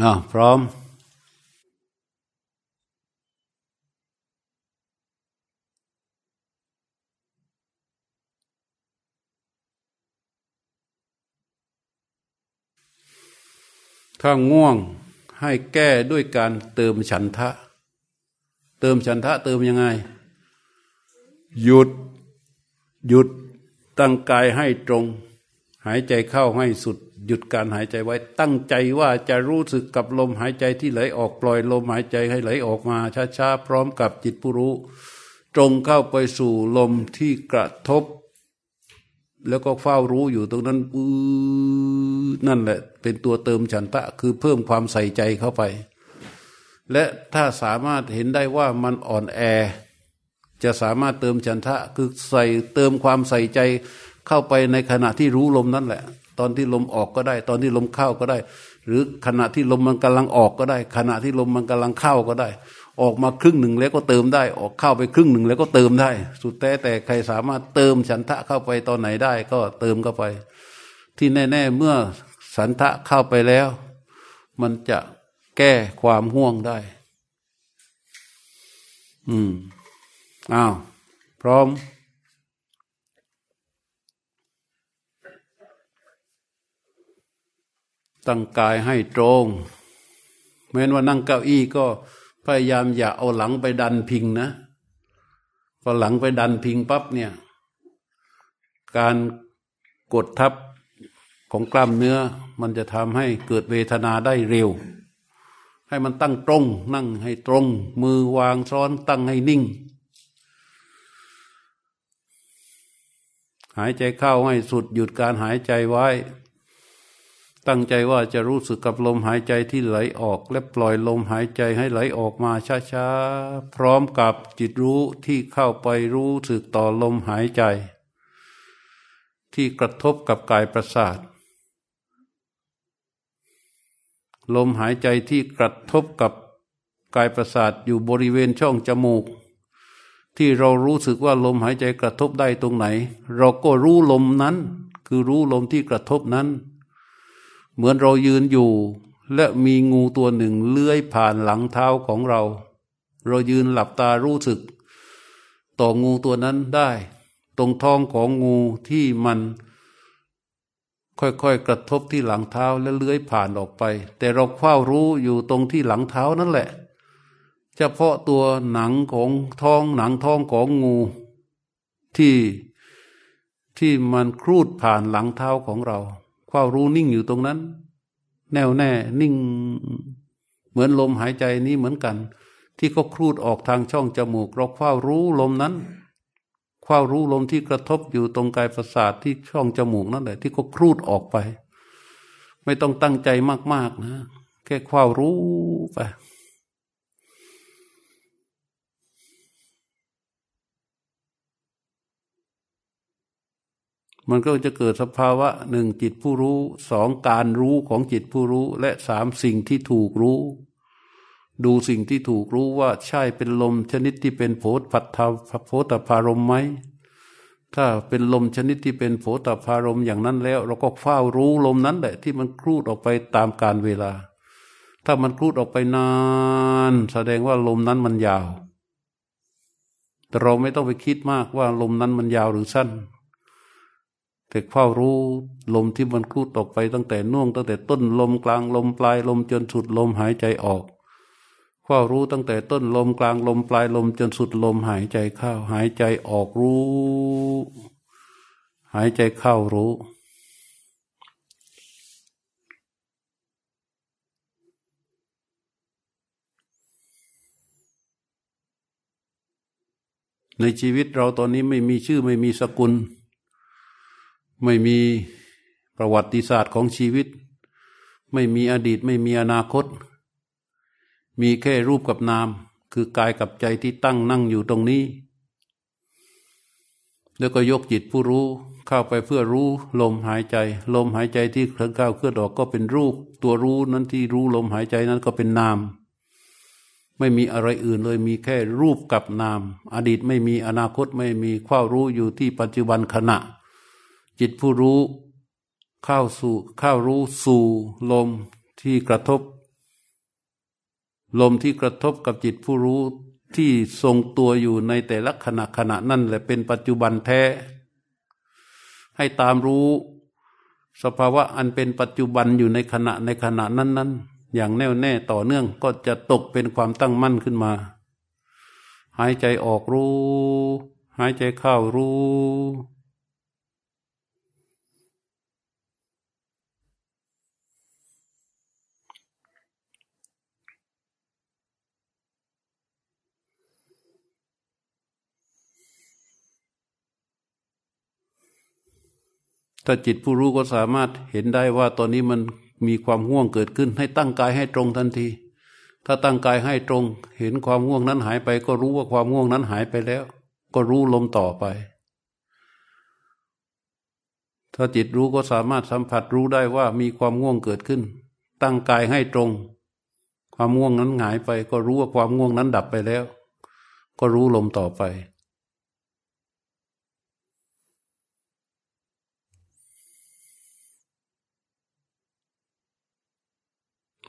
อ่าพร้อม ถ้าง่วงให้แก้ด้วยการเติมฉันทะ เติมฉันทะเติมยังไง หยุด หยุดตั้งกายให้ตรง หายใจเข้าให้สุด หยุดการหายใจไว้ตั้งใจว่าจะรู้สึกกับลมหายใจที่ไหลออกปล่อยลมหายใจให้ไหลออกมาช้าๆพร้อมกับจิตผู้รู้ ตรงเข้าไปสู่ลมที่กระทบ แล้วก็เฝ้ารู้อยู่ตรงนั้นนั่นแหละ เป็นตัวเติมฉันทะคือเพิ่มความใส่ใจเข้าไป และถ้าสามารถเห็นได้ว่ามันอ่อนแอ จะสามารถเติมฉันทะคือใส่เติมความใส่ใจเข้าไปในขณะที่รู้ลมนั่นแหละ ตอนที่ลมออกก็ได้ ตอนที่ลมเข้าก็ได้ หรือขณะที่ลมมันกำลังออกก็ได้ ขณะที่ลมมันกำลังเข้าก็ได้ ออกมาครึ่งหนึ่งแล้วก็เติมได้ ออกเข้าไปครึ่งหนึ่งแล้วก็เติมได้ สุดแต่แต่ใครสามารถเติมฉันทะเข้าไปตอนไหนได้ ก็เติมเข้าไป ที่แน่ ๆ เมื่อสันทะเข้าไปแล้ว มันจะแก้ความห่วงได้ อืมอ้าวพร้อม ตั้งกายให้ตรงแม้นว่านั่งเก้าอี้ก็พยายามอย่าเอาหลังไปดันพิงนะพอหลังไปดันพิงปั๊บเนี่ย การกดทับของกล้ามเนื้อ มันจะทำให้เกิดเวทนาได้เร็ว ให้มันตั้งตรง นั่งให้ตรง มือวางซ้อนตั้งให้นิ่ง หายใจเข้าให้สุดหยุดการหายใจไว้ ตั้งใจว่าจะรู้สึกกับลมหายใจที่ไหลออก และปล่อยลมหายใจให้ไหลออกมาช้าๆ พร้อมกับจิตรู้ที่เข้าไปรู้สึกต่อลมหายใจ ที่กระทบกับกายประสาท ลมหายใจที่กระทบกับกายประสาทอยู่บริเวณช่องจมูก ที่เรารู้สึกว่าลมหายใจกระทบได้ตรงไหน เราก็รู้ลมนั้น คือรู้ลมที่กระทบนั้น เหมือนเรายืนอยู่ และมีงูตัวหนึ่งเลื้อยผ่านหลังเท้าของเรา เรายืนหลับตารู้สึก ต่องูตัวนั้นได้ ตรงท้องของงูที่มัน ค่อยๆกระทบที่หลังเท้าและเลื้อยผ่านออกไป แต่เราเฝ้ารู้อยู่ตรงที่หลังเท้านั่นแหละ เฉพาะตัวหนังของท้องหนังท้องของงูที่ที่มันครูดผ่านหลังเท้าของเรา เฝ้ารู้นิ่งอยู่ตรงนั้น แน่วแน่นิ่ง เหมือนลมหายใจนี้เหมือนกัน ที่เขาครูดออกทางช่องจมูก เราเฝ้ารู้ลมนั้นเฝ้ารู้ลมที่กระทบอยู่ตรงกายประสาทที่ช่องจมูกนั่นแหละ ที่เขาครูดออกไป ไม่ต้องตั้งใจมาก ๆ นะ แค่เฝ้ารู้ไป มันก็จะเกิดสภาวะหนึ่งจิตผู้รู้สองการรู้ของจิตผู้รู้ และสามสิ่งที่ถูกรู้ ดูสิ่งที่ถูกรู้ว่าใช่เป็นลมชนิดที่เป็นโผฏปัตถาโผฏพารมไหมถ้าเป็นลมชนิดที่เป็นโผฏพารมอย่างนั้นแล้ว เราก็เฝ้ารู้ลมนั้นแหละ ที่มันครูดออกไปตามการเวลา ถ้ามันครูดออกไปนาน แสดงว่าลมนั้นมันยาว แต่เราไม่ต้องไปคิดมากว่าลมนั้นมันยาวหรือสั้น แต่เฝ้ารู้ลมที่มันคูดออกไปตั้งแต่น่วง ตั้งแต่ต้นลมกลางลมปลายลมจนสุดลมหายใจออกเฝ้ารู้ตั้งแต่ต้นลมกลางลมปลายลมจนสุดลมหายใจเข้า หายใจออกรู้ หายใจเข้ารู้ ในชีวิตเราตอนนี้ไม่มีชื่อไม่มีสกุล ไม่มีประวัติศาสตร์ของชีวิต ไม่มีอดีตไม่มีอนาคต มีแค่รูปกับนาม คือกายกับใจที่ตั้งนั่งอยู่ตรงนี้ แล้วก็ยกจิตผู้รู้เข้าไปเพื่อรู้ลมหายใจ ลมหายใจที่เคลื่อนเข้าเคลื่อนออกก็เป็นรูป ตัวรู้นั้นที่รู้ลมหายใจนั้นก็เป็นนาม ไม่มีอะไรอื่นเลยมีแค่รูปกับนาม อดีตไม่มีอนาคตไม่มีข้ารู้อยู่ที่ปัจจุบันขณะ จิตผู้รู้ เข้าสู่เข้ารู้สู่ลมที่กระทบ ลมที่กระทบกับจิตผู้รู้ที่ทรงตัวอยู่ในแต่ละขณะขณะนั่นแหละเป็นปัจจุบันแท้ ให้ตามรู้ สภาวะอันเป็นปัจจุบันอยู่ในขณะในขณะนั้นๆอย่างแน่วแน่ต่อเนื่องก็จะตกเป็นความตั้งมั่นขึ้นมา หายใจออกรู้ หายใจเข้ารู้ ถ้าจิตผู้รู้ก็สามารถเห็นได้ว่าตอนนี้มันมีความง่วงเกิดขึ้น ให้ตั้งกายให้ตรงทันที ถ้าตั้งกายให้ตรง เห็นความง่วงนั้นหายไป ก็รู้ว่าความง่วงนั้นหายไปแล้ว ก็รู้ลมต่อไป ถ้าจิตรู้ก็สามารถสัมผัสรู้ได้ว่ามีความง่วงเกิดขึ้น ตั้งกายให้ตรง ความง่วงนั้นหายไป ก็รู้ว่าความง่วงนั้นดับไปแล้ว ก็รู้ลมต่อไป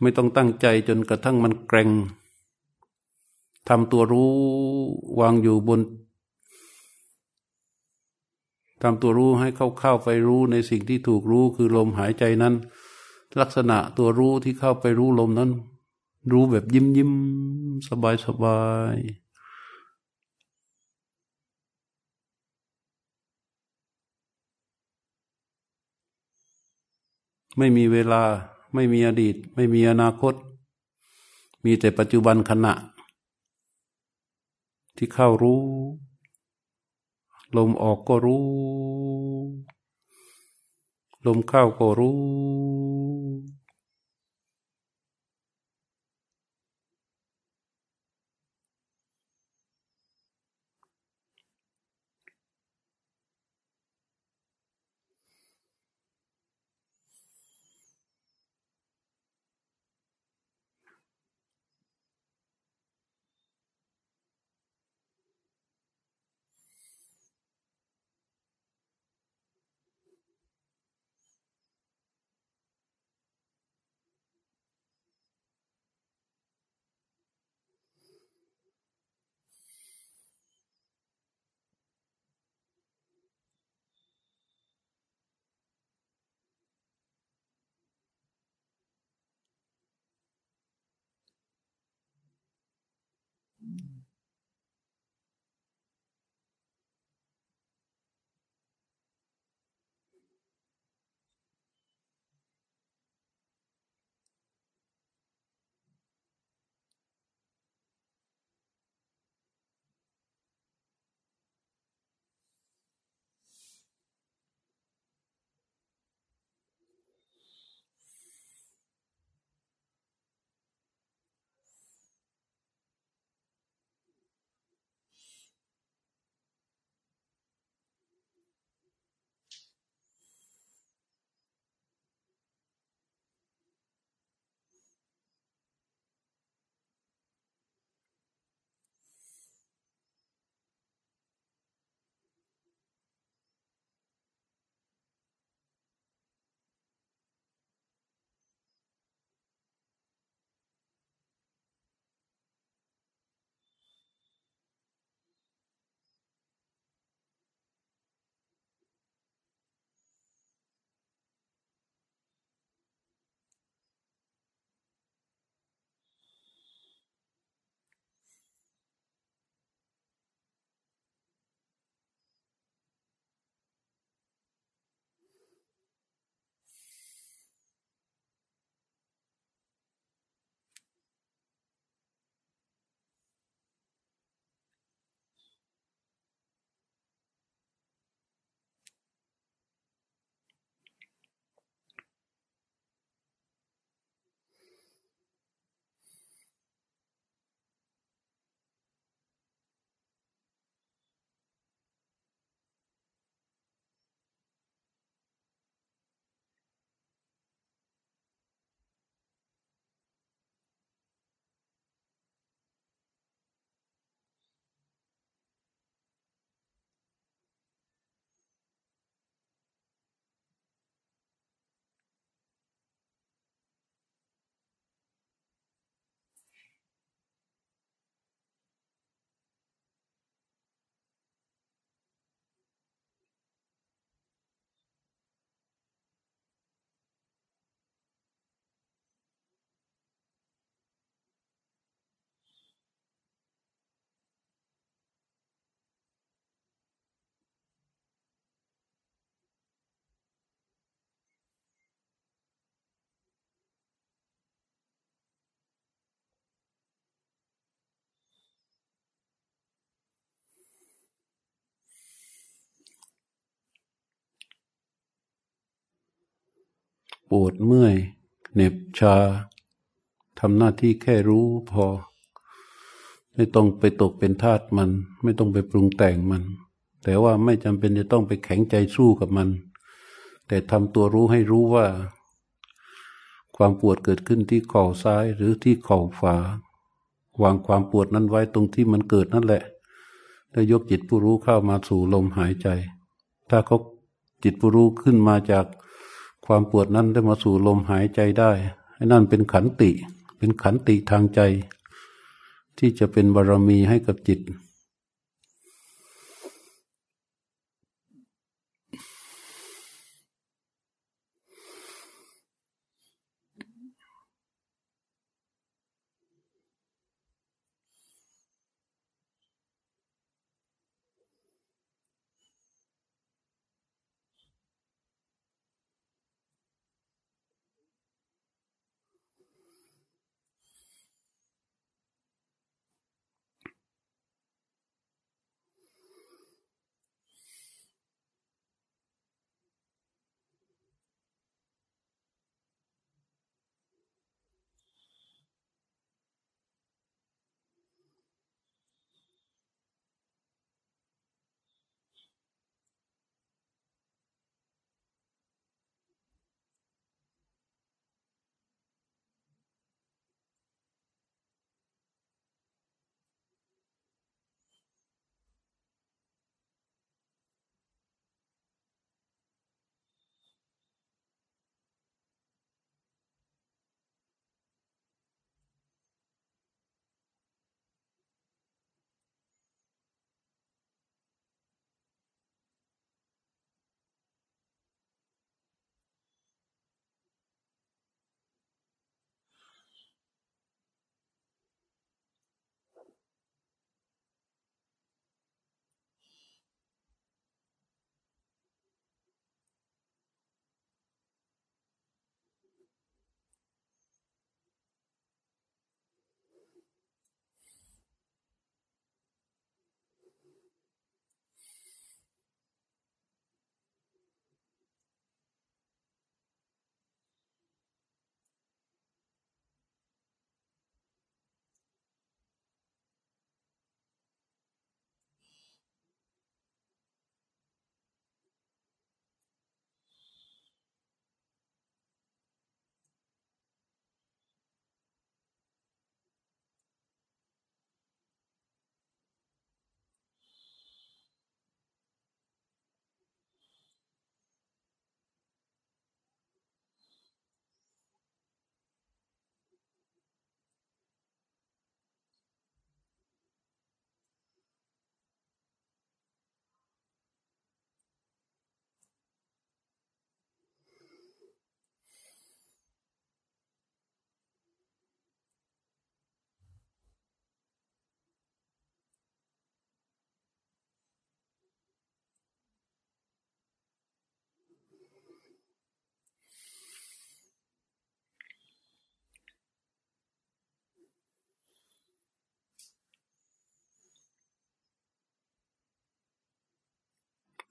ไม่ต้องตั้งใจจนกระทั่งมันแกร่งทำตัวรู้วางอยู่บนทำตัวรู้ให้เข้าเข้าไปรู้ในสิ่งที่ถูกรู้คือลมหายใจนั้น ลักษณะตัวรู้ที่เข้าไปรู้ลมนั้น รู้แบบยิ้มยิ้มสบายสบายไม่มีเวลา ไม่มีอดีต ไม่มีอนาคต มีแต่ปัจจุบันขณะ ที่เข้ารู้ ลมออกก็รู้ ลมเข้าก็รู้ Mm-hmm. ปวดเมื่อยเหน็บชาทำหน้าที่แค่รู้พอ ไม่ต้องไปตกเป็นทาสมัน ไม่ต้องไปปรุงแต่งมัน แต่ว่าไม่จำเป็นจะต้องไปแข็งใจสู้กับมัน แต่ทำตัวรู้ให้รู้ว่า ความปวดเกิดขึ้นที่เข่าซ้ายหรือที่เข่าขวาวางความปวดนั้นไว้ตรงที่มันเกิดนั่นแหละ แล้วยกจิตผู้รู้เข้ามาสู่ลมหายใจ ถ้าเขาจิตผู้รู้ขึ้นมาจาก ความปวดนั้นได้มาสู่ลมหายใจได้ไอ้นั่นเป็นขันติ เป็นขันติทางใจ ที่จะเป็นบารรมีให้กับจิต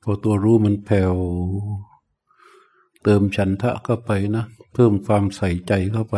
พอตัวรู้มันแผ่วเติมฉันทะเข้าไปนะ เพิ่มความใส่ใจเข้าไป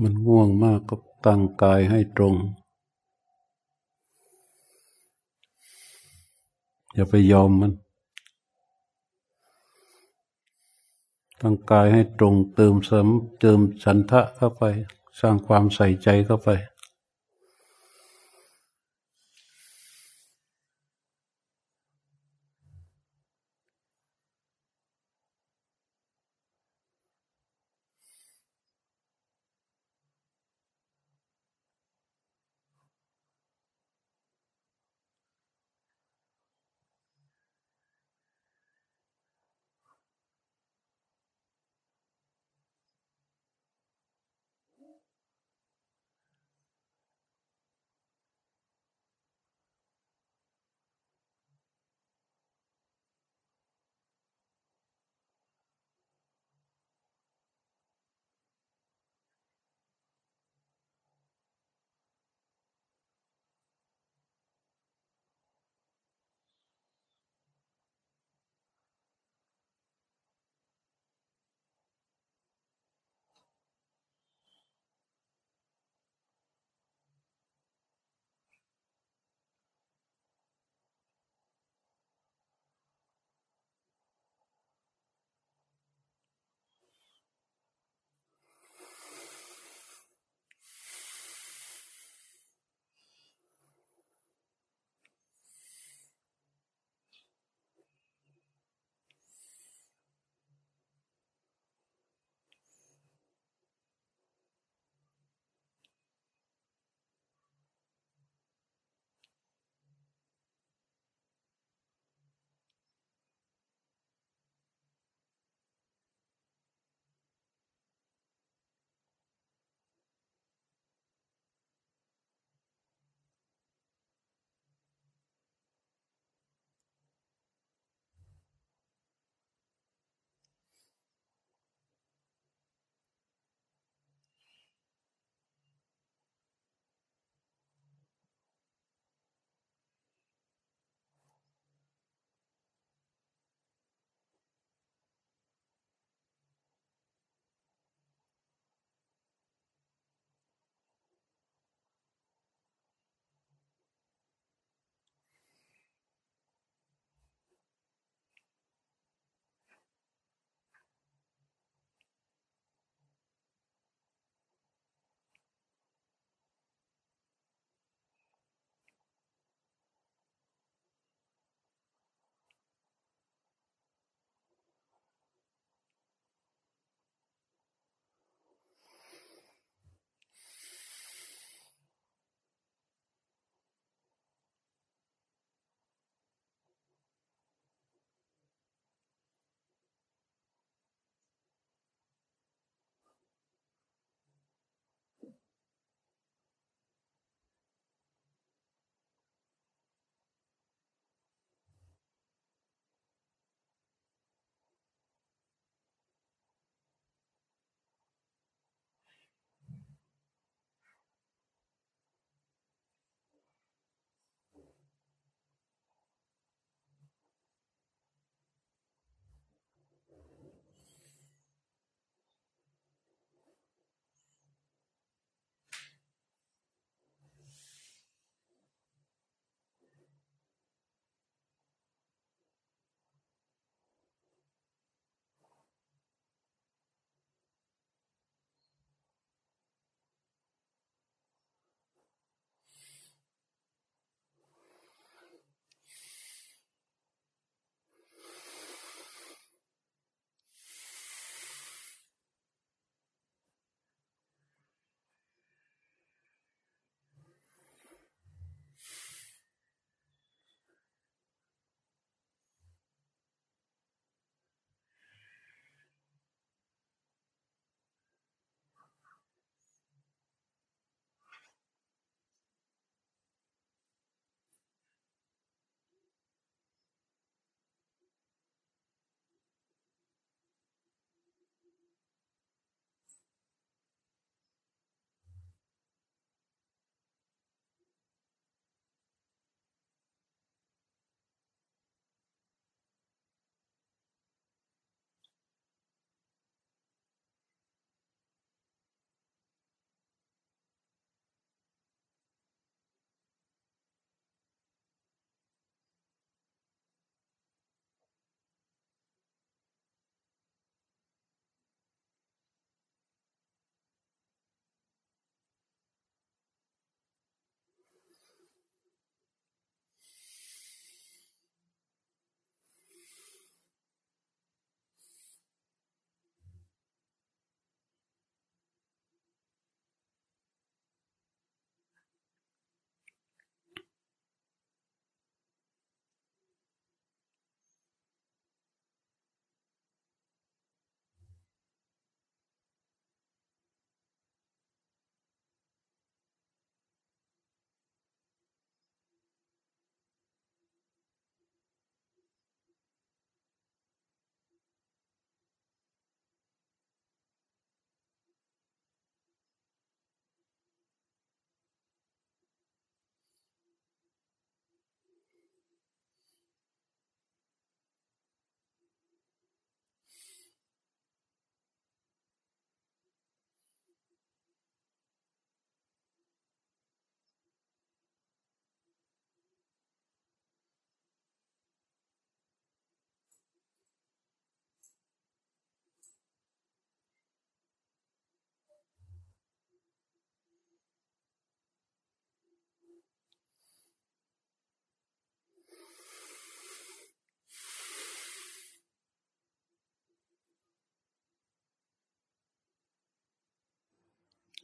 มันง่วงมากก็ตั้งกายให้ตรง อย่าไปยอมมัน ตั้งกายให้ตรงเติมเสริมเติมสันทะเข้าไป สร้างความใส่ใจเข้าไป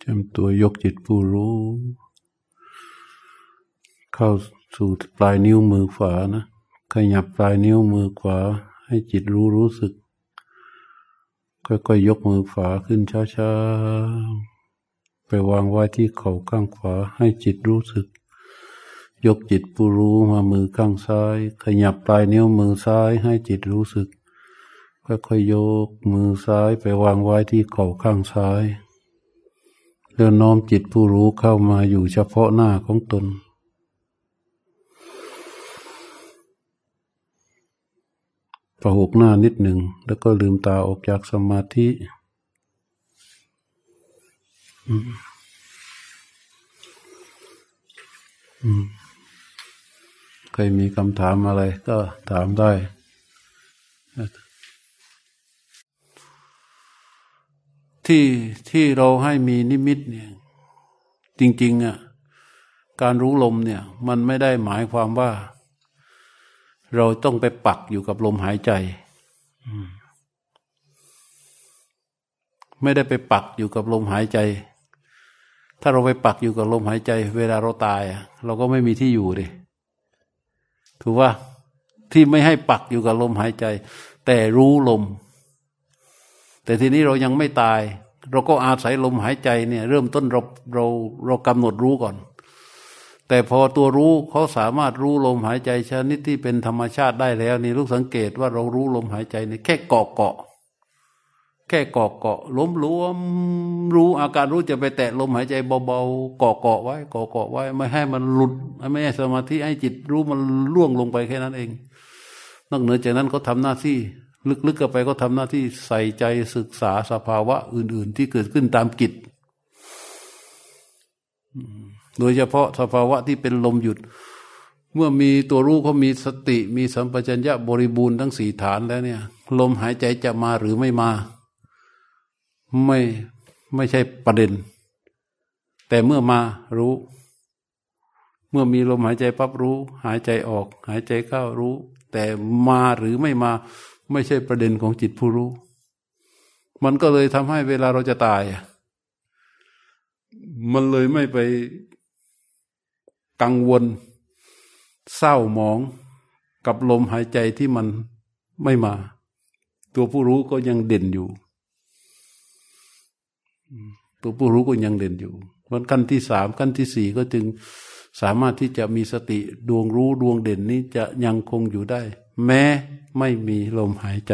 จำตัวยกจิตผู้รู้ เข้าสู่ปลายนิ้วมือขวานะ ขยับปลายนิ้วมือขวา ให้จิตรู้รู้สึก ค่อยๆยยกมือขวาขึ้นช้าๆ ไปวางไว้ที่เข่าข้างขวา ให้จิตรู้สึก ยกจิตผู้รู้มามือข้างซ้าย ขยับปลายนิ้วมือซ้าย ให้จิตรู้สึกค่อยๆยกมือซ้ายไปวางไว้ที่เข่าข้างซ้าย แล้วน้อมจิตผู้รู้เข้ามาอยู่เฉพาะหน้าของตน ประหกหน้านิดหนึ่ง แล้วก็ลืมตาออกจากสมาธิใครมีคำถามอะไรก็ถามได้ ที่ที่เราให้มีนิมิตเนี่ยจริงๆอะการรู้ลมเนี่ยมันไม่ได้หมายความว่า เราต้องไปปักอยู่กับลมหายใจไม่ได้ไปปักอยู่กับลมหายใจ ถ้าเราไปปักอยู่กับลมหายใจ เวลาเราตายเราก็ไม่มีที่อยู่ดิถูกว่าที่ไม่ให้ปักอยู่กับลมหายใจ แต่รู้ลม แต่ทีนี้เรายังไม่ตาย เราก็อาศัยลมหายใจเนี่ย เริ่มต้นเราเราเรากำหนดรู้ก่อน แต่พอตัวรู้เขาสามารถรู้ลมหายใจชนิดที่เป็นธรรมชาติได้แล้ว นี่ลูกสังเกตว่าเรารู้ลมหายใจเนี่ยแค่เกาะเกาะแค่เกาะเกาะล้มรวมรู้อาการรู้จะไปแตะลมหายใจเบาๆเกาะเกาะไว้เกาะเกาะไว้ ไม่ให้มันหลุด ไม่ให้สมาธิให้จิตรู้มันล่วงลงไปแค่นั้นเอง นอกเหนือจากนั้นเขาทาหน้าที่ ลึกๆกันไปก็ทำหน้าที่ใส่ใจศึกษาสภาวะอื่น ๆ ที่เกิดขึ้นตามกิจโดยเฉพาะสภาวะที่เป็นลมหยุด เมื่อมีตัวรู้เขามีสติ มีสัมปชัญญะบริบูรณ์ทั้งสี่ฐานแล้วเนี่ย ลมหายใจจะมาหรือไม่มา ไม่ไม่ใช่ประเด็น แต่เมื่อมารู้ เมื่อมีลมหายใจปั๊บรู้ หายใจออก หายใจเข้ารู้ แต่มาหรือไม่มา ไม่ใช่ประเด็นของจิตผู้รู้ มันก็เลยทำให้เวลาเราจะตาย มันเลยไม่ไปกังวล เศร้าหมองกับลมหายใจที่มันไม่มา ตัวผู้รู้ก็ยังเด่นอยู่ ตัวผู้รู้ก็ยังเด่นอยู่วันขั้นที่สามขั้นที่สี่ก็จึง สามารถที่จะมีสติดวงรู้ดวงเด่นนี้จะยังคงอยู่ได้ แม้ไม่มีลมหายใจ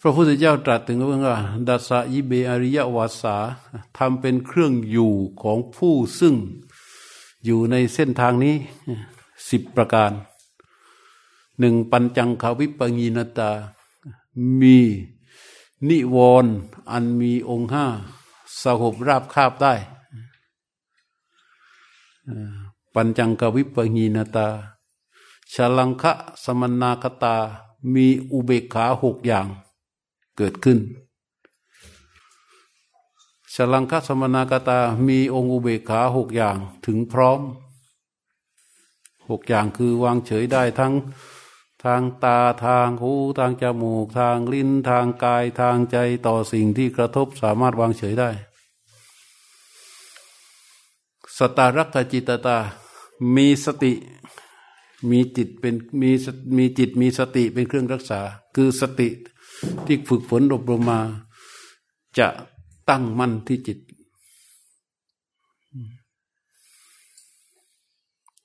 พระพุทธเจ้าตรัสถึงว่าดัสะยิเบอริยวาสาทำเป็นเครื่องอยู่ของผู้ซึ่งอยู่ในเส้นทางนี้สิบประการหนึ่งปัญจังคาวิปงีนตา มีนิวรณ์อันมีองค์ห้าสหบราบคาบได้ ปัญจังกวิปงีนตาชลังคะสมนาคตา มีอุเบกขาหกอย่างเกิดขึ้นสลังคสมนากตา มีองค์อุเบกขาหกอย่างถึงพร้อมหกอย่างคือวางเฉยได้ทั้งทางตาทางหูทางจมูก ทางลิ้นทางกายทางใจต่อสิ่งที่กระทบสามารถวางเฉยได้ ตารักจิตตา มีสติ มีจิตเป็นมีมีจิตมีสติเป็นเครื่องรักษา คือสติที่ฝึกฝนอบรมมา จะตั้งมั่นที่จิต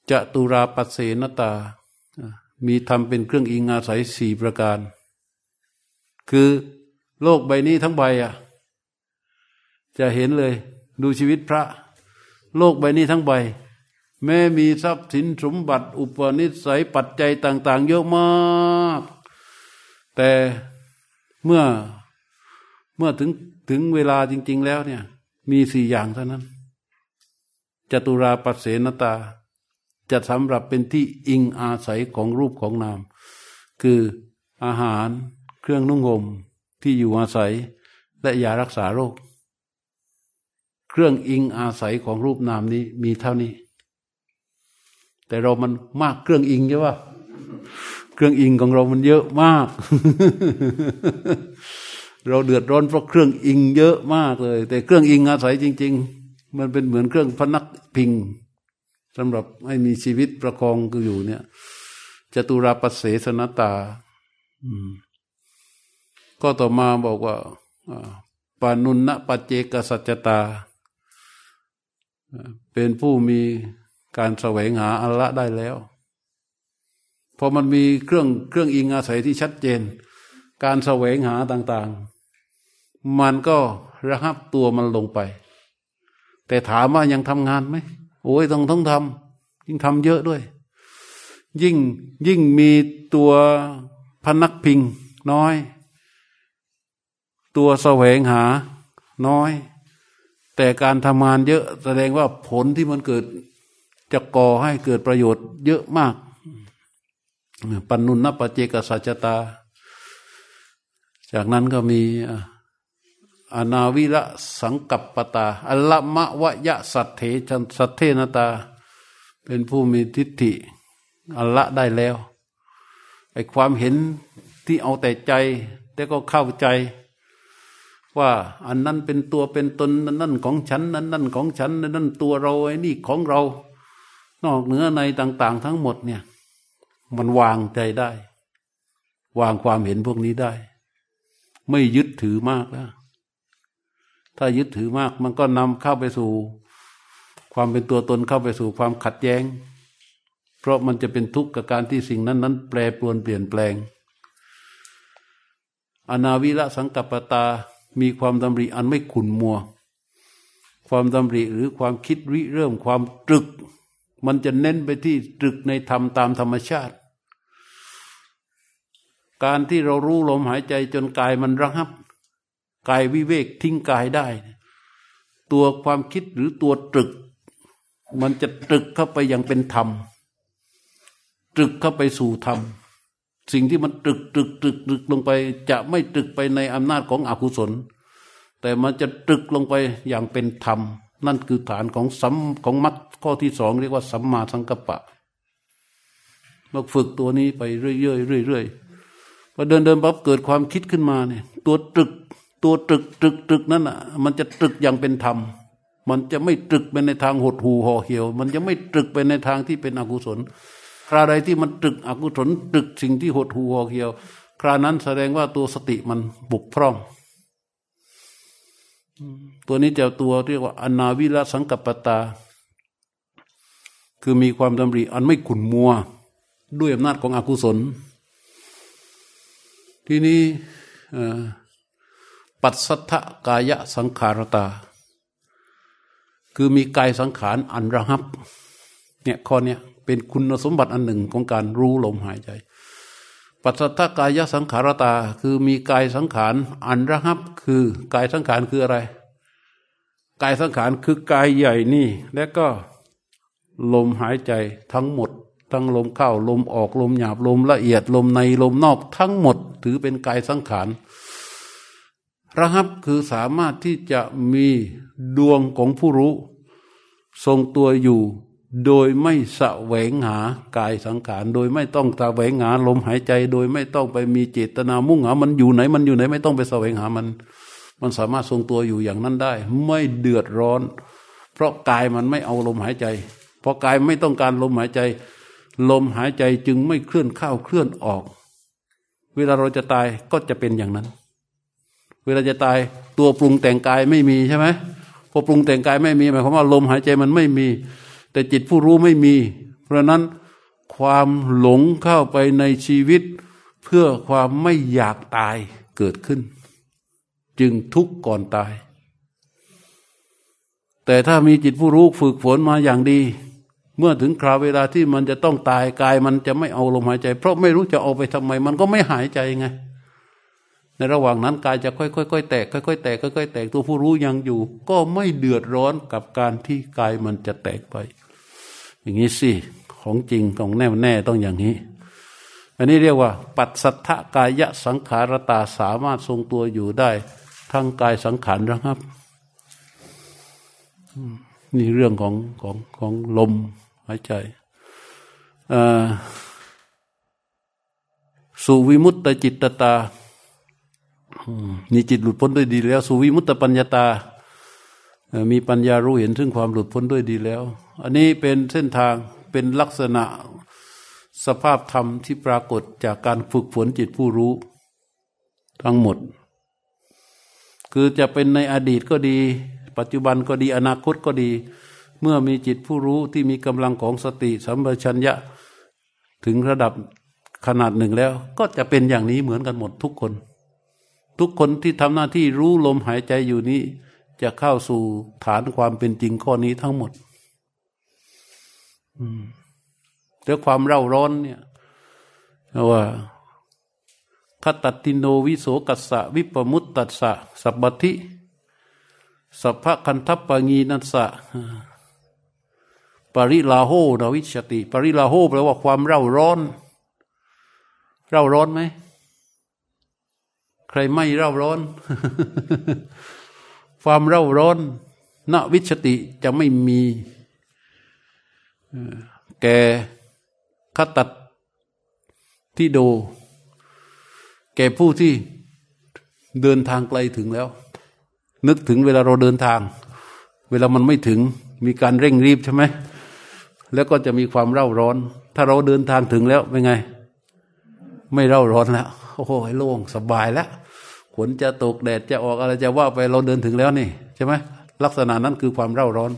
จะตุราปัสเสนตา มีธรรมเป็นเครื่องอิงอาศัยสี่ประการ คือโลกใบนี้ทั้งใบอะ จะเห็นเลย ดูชีวิตพระ โลกใบนี้ทั้งใบ แม้มีทรัพย์สินสมบัติ อุปนิสัยปัจจัยต่าง ๆ เยอะมาก แต่เมื่อเมื่อถึงถึงเวลาจริง ๆ แล้วเนี่ย มีสี่อย่างเท่านั้นจตุราปัสเสนตา จะสำหรับเป็นที่อิงอาศัยของรูปของนาม คืออาหารเครื่องนุ่งห่มที่อยู่อาศัยและยารักษาโรค เครื่องอิงอาศัยของรูปนามนี้มีเท่านี้ แต่เรามันมากเครื่องอิงใช่ปะเครื่องอิงของเรามันเยอะมาก เราเดือดร้อนเพราะเครื่องอิงเยอะมากเลย แต่เครื่องอิงอาศัยจริง ๆ มันเป็นเหมือนเครื่องพนักพิงสำหรับให้มีชีวิตประคองกูอยู่เนี่ยจตุราปเสสนตาก็ต่อมาบอกว่าปานุนนะปัจเจกสัจตา เป็นผู้มีการแสวงหาอัลละได้แล้ว พอมันมีเครื่องเครื่องอิงอาศัยที่ชัดเจน การแสวงหาต่างๆ มันก็ระหับตัวมันลงไป แต่ถามว่ายังทำงานไหมโอ้ยต้องต้องทำยิ่งทำเยอะด้วย ยิ่งยิ่งมีตัวพนักพิงน้อย ตัวแสวงหาน้อย แต่การทำงานเยอะแสดงว่าผลที่มันเกิดจะก่อให้เกิดประโยชน์เยอะมาก ปันนุนนปเจกสัจตา จากนั้นก็มีอนาวิระสังกัปปตา อัลละมะวะยะสัตเถชันสัตเทนตา เป็นผู้มีทิฏฐิ อัลละได้แล้วไอความเห็นที่เอาแต่ใจ แต่ก็เข้าใจ ว่าอันนั้นเป็นตัวเป็นตนนั่นนั่นของฉันนั่นนั่นของฉันนั่นนั่นตัวเราไอ้นี่ของเรา นอกเหนือในต่าง ๆ ทั้งหมดเนี่ย มันวางใจได้ วางความเห็นพวกนี้ได้ ไม่ยึดถือมากแล้วถ้ายึดถือมากมันก็นำเข้าไปสู่ ความเป็นตัวตนเข้าไปสู่ความขัดแย้ง เพราะมันจะเป็นทุกข์กับการที่สิ่งนั้นนั้นแปรปรวนเปลี่ยนแปลง อนาวิระสังกัปตา มีความดำริอันไม่ขุนมัว ความดำริหรือความคิดริเริ่มความตรึก มันจะเน้นไปที่ตรึกในธรรมตามธรรมชาติ การที่เรารู้ลมหายใจจนกายมันระงับ กายวิเวกทิ้งกายได้ ตัวความคิดหรือตัวตรึก มันจะตรึกเข้าไปอย่างเป็นธรรม ตรึกเข้าไปสู่ธรรม สิ่งที่มันตรึกตรึกตรึกตรึกลงไป จะไม่ตรึกไปในอำนาจของอกุศล แต่มันจะตรึกลงไปอย่างเป็นธรรม นั่นคือฐานของสัมของมัดข้อที่สองเรียกว่าสัมมาสังกัปปะมาฝึกตัวนี้ไปเรื่อยๆเรื่อยๆพอเดินเดินปั๊บเกิดความคิดขึ้นมาเนี่ย ตัวตรึกตัวตรึกตรึกตรึกนั่นอะ มันจะตรึกอย่างเป็นธรรม มันจะไม่ตรึกไปในทางหดหูห่อเหี่ยว มันจะไม่ตรึกไปในทางที่เป็นอกุศล คราใดที่มันตรึกอกุศลตรึกสิ่งที่หดหูห่อเหี่ยว ครานั้นแสดงว่าตัวสติมันบุกพร่อง ตัวนี้จะตัวเรียกว่าอนาวิรสังกปตา คือมีความดำริอันไม่ขุนมัว ด้วยอำนาจของอกุศล ทีนี้ปัสสัทธกายสังขารตา คือมีกายสังขารอันระหับเนี่ยข้อนี้ เป็นคุณสมบัติอันหนึ่งของการรู้ลมหายใจ ปัสสัทธกายสังขารตาคือมีกายสังขารอันระหับคือกายสังขารคืออะไร กายสังขารคือกายใหญ่นี่ และก็ลมหายใจทั้งหมด ทั้งลมเข้าลมออกลมหยาบลมละเอียดลมในลมนอกทั้งหมด ถือเป็นกายสังขารระหับคือสามารถที่จะมีดวงของผู้รู้ ทรงตัวอยู่ โดยไม่สะแหวงหากายสังขาร โดยไม่ต้องสะแหวงหาลมหายใจ โดยไม่ต้องไปมีเจตนามุ่งหา มันอยู่ไหนมันอยู่ไหน ไม่ต้องไปสแสวงหามัน มันสามารถทรงตัวอยู่อย่างนั้นได้ ไม่เดือดร้อน เพราะกายมันไม่เอาลมหายใจเพราะกายไม่ต้องการลมหายใจ ลมหายใจจึงไม่เคลื่อนเข้าเคลื่อนออก เวลาเราจะตายก็จะเป็นอย่างนั้น เวลาจะตายตัวปรุงแต่งกายไม่มีใช่ไหมพอปรุงแต่งกายไม่มีหมายความว่าลมหายใจมันไม่มี แต่จิตผู้รู้ไม่มี เพราะนั้นความหลงเข้าไปในชีวิต เพื่อความไม่อยากตายเกิดขึ้น จึงทุกข์ก่อนตาย แต่ถ้ามีจิตผู้รู้ฝึกฝนมาอย่างดี เมื่อถึงคราวเวลาที่มันจะต้องตายกายมันจะไม่เอาลมหายใจ เพราะไม่รู้จะเอาไปทำไม มันก็ไม่หายใจไง ในระหว่างนั้นกายจะค่อยๆแตกค่อยๆแตกค่อยๆแตกตัวผู้รู้ยังอยู่ ก็ไม่เดือดร้อนกับการที่กายมันจะแตกไป อย่างนี้สิของจริงของแน่แน่ต้องอย่างนี้ อันนี้เรียกว่า ปัจสัทธกายะสังขารตาสามารถทรงตัวอยู่ได้ทั้งกายสังขารนะครับ นี่เรื่องของของของลมหายใจสุวิมุตตจิตตา มีจิตหลุดพ้นด้วยดีแล้ว สุวิมุตตปัญญาตา มีปัญญารู้เห็นถึงความหลุดพ้นด้วยดีแล้ว อันนี้เป็นเส้นทางเป็นลักษณะสภาพธรรมที่ปรากฏจากการฝึกฝนจิตผู้รู้ ทั้งหมด คือจะเป็นในอดีตก็ดี ปัจจุบันก็ดีอนาคตก็ดี เมื่อมีจิตผู้รู้ที่มีกำลังของสติสัมปชัญญะ ถึงระดับขนาดหนึ่งแล้ว ก็จะเป็นอย่างนี้เหมือนกันหมดทุกคน ทุกคนที่ทำหน้าที่รู้ลมหายใจอยู่นี้ จะเข้าสู่ฐานความเป็นจริงข้อนี้ทั้งหมดอืมแต่ความเร่าร้อนเนี่ยว่าคตัติโนวิโสกัสสะวิปมุตตัสสะสัพพทิสัพพคันทัปปงีนัสสะปริลาโหนาวิชติ ปริลาโหแปลว่าความเร่าร้อน เร่าร้อนไหม ใครไม่เร่าร้อน ความเร่าร้อนนวิชติจะไม่มีแกคตัดที่โด แก่ผู้ที่เดินทางไกลถึงแล้ว นึกถึงเวลาเราเดินทาง เวลามันไม่ถึงมีการเร่งรีบใช่ไหมแล้วก็จะมีความเร่าร้อน ถ้าเราเดินทางถึงแล้วเป็นไง ไม่เร่าร้อนแล้ว โอ้โหโล่งสบายแล้วฝนจะตกแดดจะออกอะไรจะว่าไปเราเดินถึงแล้วนี่ใช่ไหมลักษณะนั้นคือความเร่าร้อน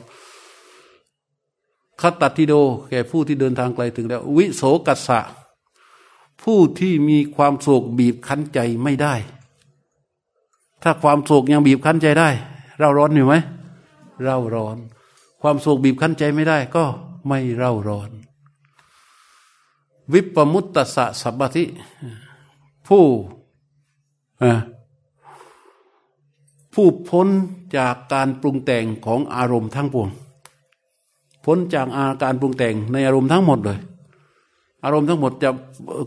คตัติโด แก่ผู้ที่เดินทางไกลถึงแล้ว วิโสกัสสะ ผู้ที่มีความโศกบีบคั้นใจไม่ได้ ถ้าความโศกยังบีบคั้นใจได้ เราร้อนอยู่ไหมเร่าร้อน ความโศกบีบคั้นใจไม่ได้ ก็ไม่เร่าร้อน วิปมุตตสะสัพพทิ ผู้ผู้พ้นจากการปรุงแต่งของอารมณ์ทั้งปวง พ้นจากอาการปรุงแต่งในอารมณ์ทั้งหมดเลย อารมณ์ทั้งหมดจะ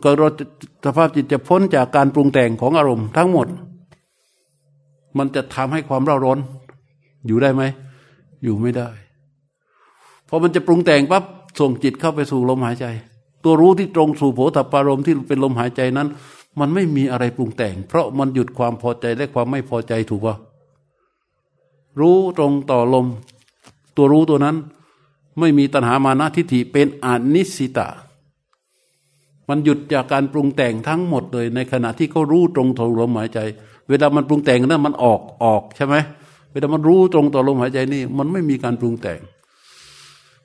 เกิดสภาพจิตจะพ้นจากการปรุงแต่งของอารมณ์ทั้งหมด มันจะทำให้ความเร่าร้อนอยู่ได้ไหม อยู่ไม่ได้พอมันจะปรุงแต่งปั๊บส่งจิตเข้าไปสู่ลมหายใจ ตัวรู้ที่ตรงสู่โผฏฐารมที่เป็นลมหายใจนั้น มันไม่มีอะไรปรุงแต่ง เพราะมันหยุดความพอใจและความไม่พอใจถูกป่ะรู้ตรงต่อลม ตัวรู้ตัวนั้น ไม่มีตัณหามานะทิฏฐิเป็นอนิสิตะ มันหยุดจากการปรุงแต่งทั้งหมดเลย ในขณะที่เขารู้ตรงต่อลมหายใจ เวลามันปรุงแต่งนั้นมันออกออกใช่ไหมเวลามันรู้ตรงต่อลมหายใจนี่ มันไม่มีการปรุงแต่ง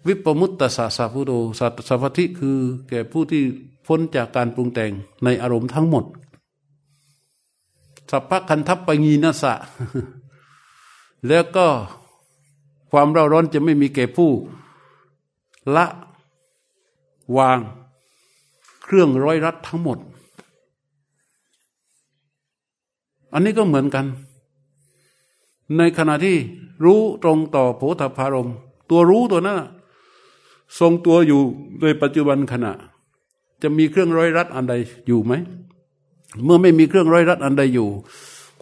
วิปมุตตสาสาพุโดสัตสัพพิคือแก่ผู้ที่ พ้นจากการปรุงแต่งในอารมณ์ทั้งหมด สัพพคันทัพปงีนัสะ แล้วก็ความเร่าร้อนจะไม่มีแก่ผู้ ละวางเครื่องร้อยรัดทั้งหมด อันนี้ก็เหมือนกัน ในขณะที่รู้ตรงต่อโพธพารม ตัวรู้ตัวนั้นทรงตัวอยู่โดยปัจจุบันขณะ จะมีเครื่องร้อยรัดอันใดอยู่ไหม เมื่อไม่มีเครื่องร้อยรัดอันใดอยู่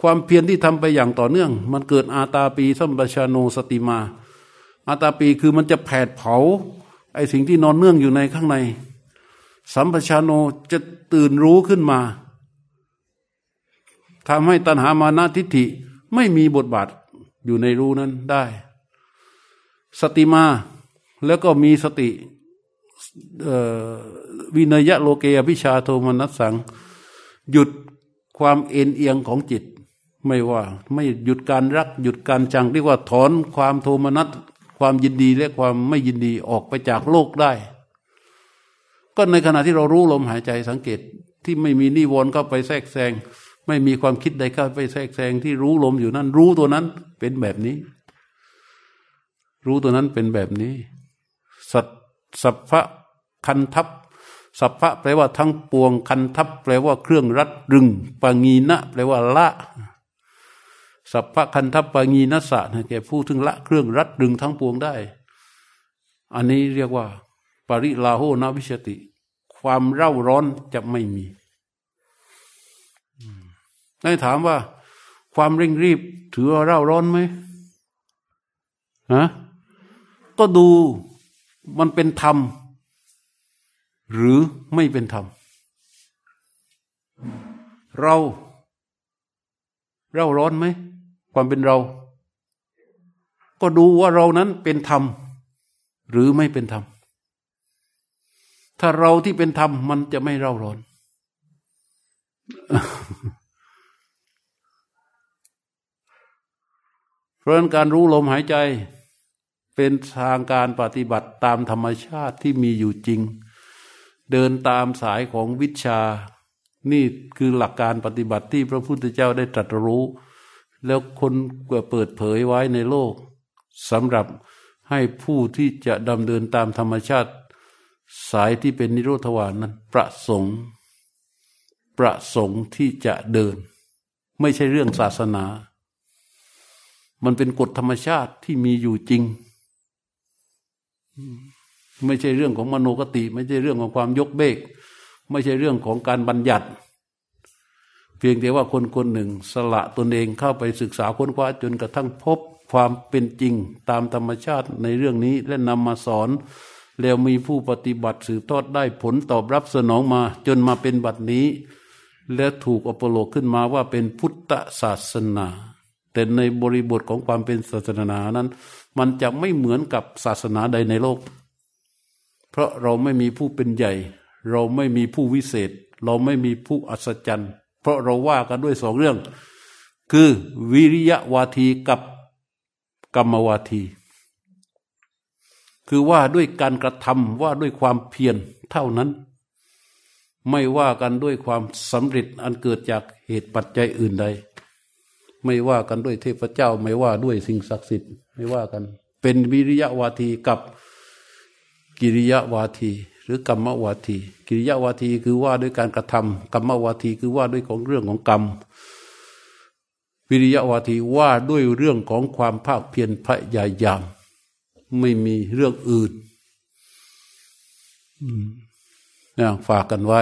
ความเพียรที่ทำไปอย่างต่อเนื่อง มันเกิดอาตาปีสัมปชาโนสติมา อาตาปีคือมันจะแผดเผาไอ้สิ่งที่นอนเนื่องอยู่ในข้างใน สัมปชานโนจะตื่นรู้ขึ้นมาทำให้ตัณหามานาทิฏฐิไม่มีบทบาทอยู่ในรู้นั้นได้ สติมาแล้วก็มีสติ วินยะโลเกยพิชาโทมนัสสัง หยุดความเอ็นเอียงของจิต ไม่ว่า ไม่หยุดการรัก หยุดการจังเรียกว่าถอนความโทมนัสความยินดีและความไม่ยินดีออกไปจากโลกได้ ก็ในขณะที่เรารู้ลมหายใจสังเกตที่ไม่มีนิวรณ์เข้าไปแทรกแซงไม่มีความคิดใดเข้าไปแทรกแซงที่รู้ลมอยู่นั้น รู้ตัวนั้นเป็นแบบนี้ รู้ตัวนั้นเป็นแบบนี้ สัตสัพพะคันทัพ สัพพะแปลว่าทั้งปวง คันทัพแปลว่าเครื่องรัดรึงปางีนะแปลว่าละสัพพะคันทัปปงีนัสสะแก่ผู้ถึงละเครื่องรัดดึงทั้งปวงได้ อันนี้เรียกว่า ปริลาโหนาวิชติ ความเร่าร้อนจะไม่มีได้ถามว่า ความเร่งรีบ ถือว่าเร่าร้อนไหมฮะก็ดูมันเป็นธรรม หรือไม่เป็นธรรม เราเร่าร้อนไหม ความเป็นเรา ก็ดูว่าเรานั้นเป็นธรรม หรือไม่เป็นธรรม ถ้าเราที่เป็นธรรมมันจะไม่เร่าร้อน เพราะนั้นการรู้ลมหายใจ เป็นทางการปฏิบัติตามธรรมชาติที่มีอยู่จริง เดินตามสายของวิชา นี่คือหลักการปฏิบัติที่พระพุทธเจ้าได้ตรัสรู้ แล้วคนก็เปิดเผยไว้ในโลกสำหรับให้ผู้ที่จะดำเนินตามธรรมชาติ สายที่เป็นนิโรธวานนั้น ประสงค์ ประสงค์ที่จะเดิน ไม่ใช่เรื่องศาสนา มันเป็นกฎธรรมชาติที่มีอยู่จริง ไม่ใช่เรื่องของมโนกติ ไม่ใช่เรื่องของความยกเบก ไม่ใช่เรื่องของการบัญญัติ เพียงแต่ว่าคนคนหนึ่งสละตนเองเข้าไปศึกษาค้นคว้าจนกระทั่งพบความเป็นจริงตามธรรมชาติในเรื่องนี้และนำมาสอน แล้วมีผู้ปฏิบัติสืบทอดได้ผลตอบรับสนองมาจนมาเป็นบัดนี้ และถูกอปโลกขึ้นมาว่าเป็นพุทธศาสนา แต่ในบริบทของความเป็นศาสนานั้น มันจะไม่เหมือนกับศาสนาใดในโลก เพราะเราไม่มีผู้เป็นใหญ่ เราไม่มีผู้วิเศษ เราไม่มีผู้อัศจรรย์ เพราะเราว่ากันด้วยสองเรื่อง คือวิริยะวาทีกับกรรมวาที คือว่าด้วยการกระทำว่าด้วยความเพียรเท่านั้น ไม่ว่ากันด้วยความสำเร็จอันเกิดจากเหตุปัจจัยอื่นใด ไม่ว่ากันด้วยเทพเจ้า ไม่ว่าด้วยสิ่งศักดิ์สิทธิ์ ไม่ว่ากัน เป็นวิริยะวาทีกับ กิริยาวาที หรือกรรมวาที กิริยาวาทีคือว่าด้วยการกระทำกรรมวาทีคือว่าด้วยของเรื่องของกรรม วิริยาวาทีว่าด้วยเรื่องของความภาคเพียรพยายาม ไม่มีเรื่องอื่นนะฝากกันไว้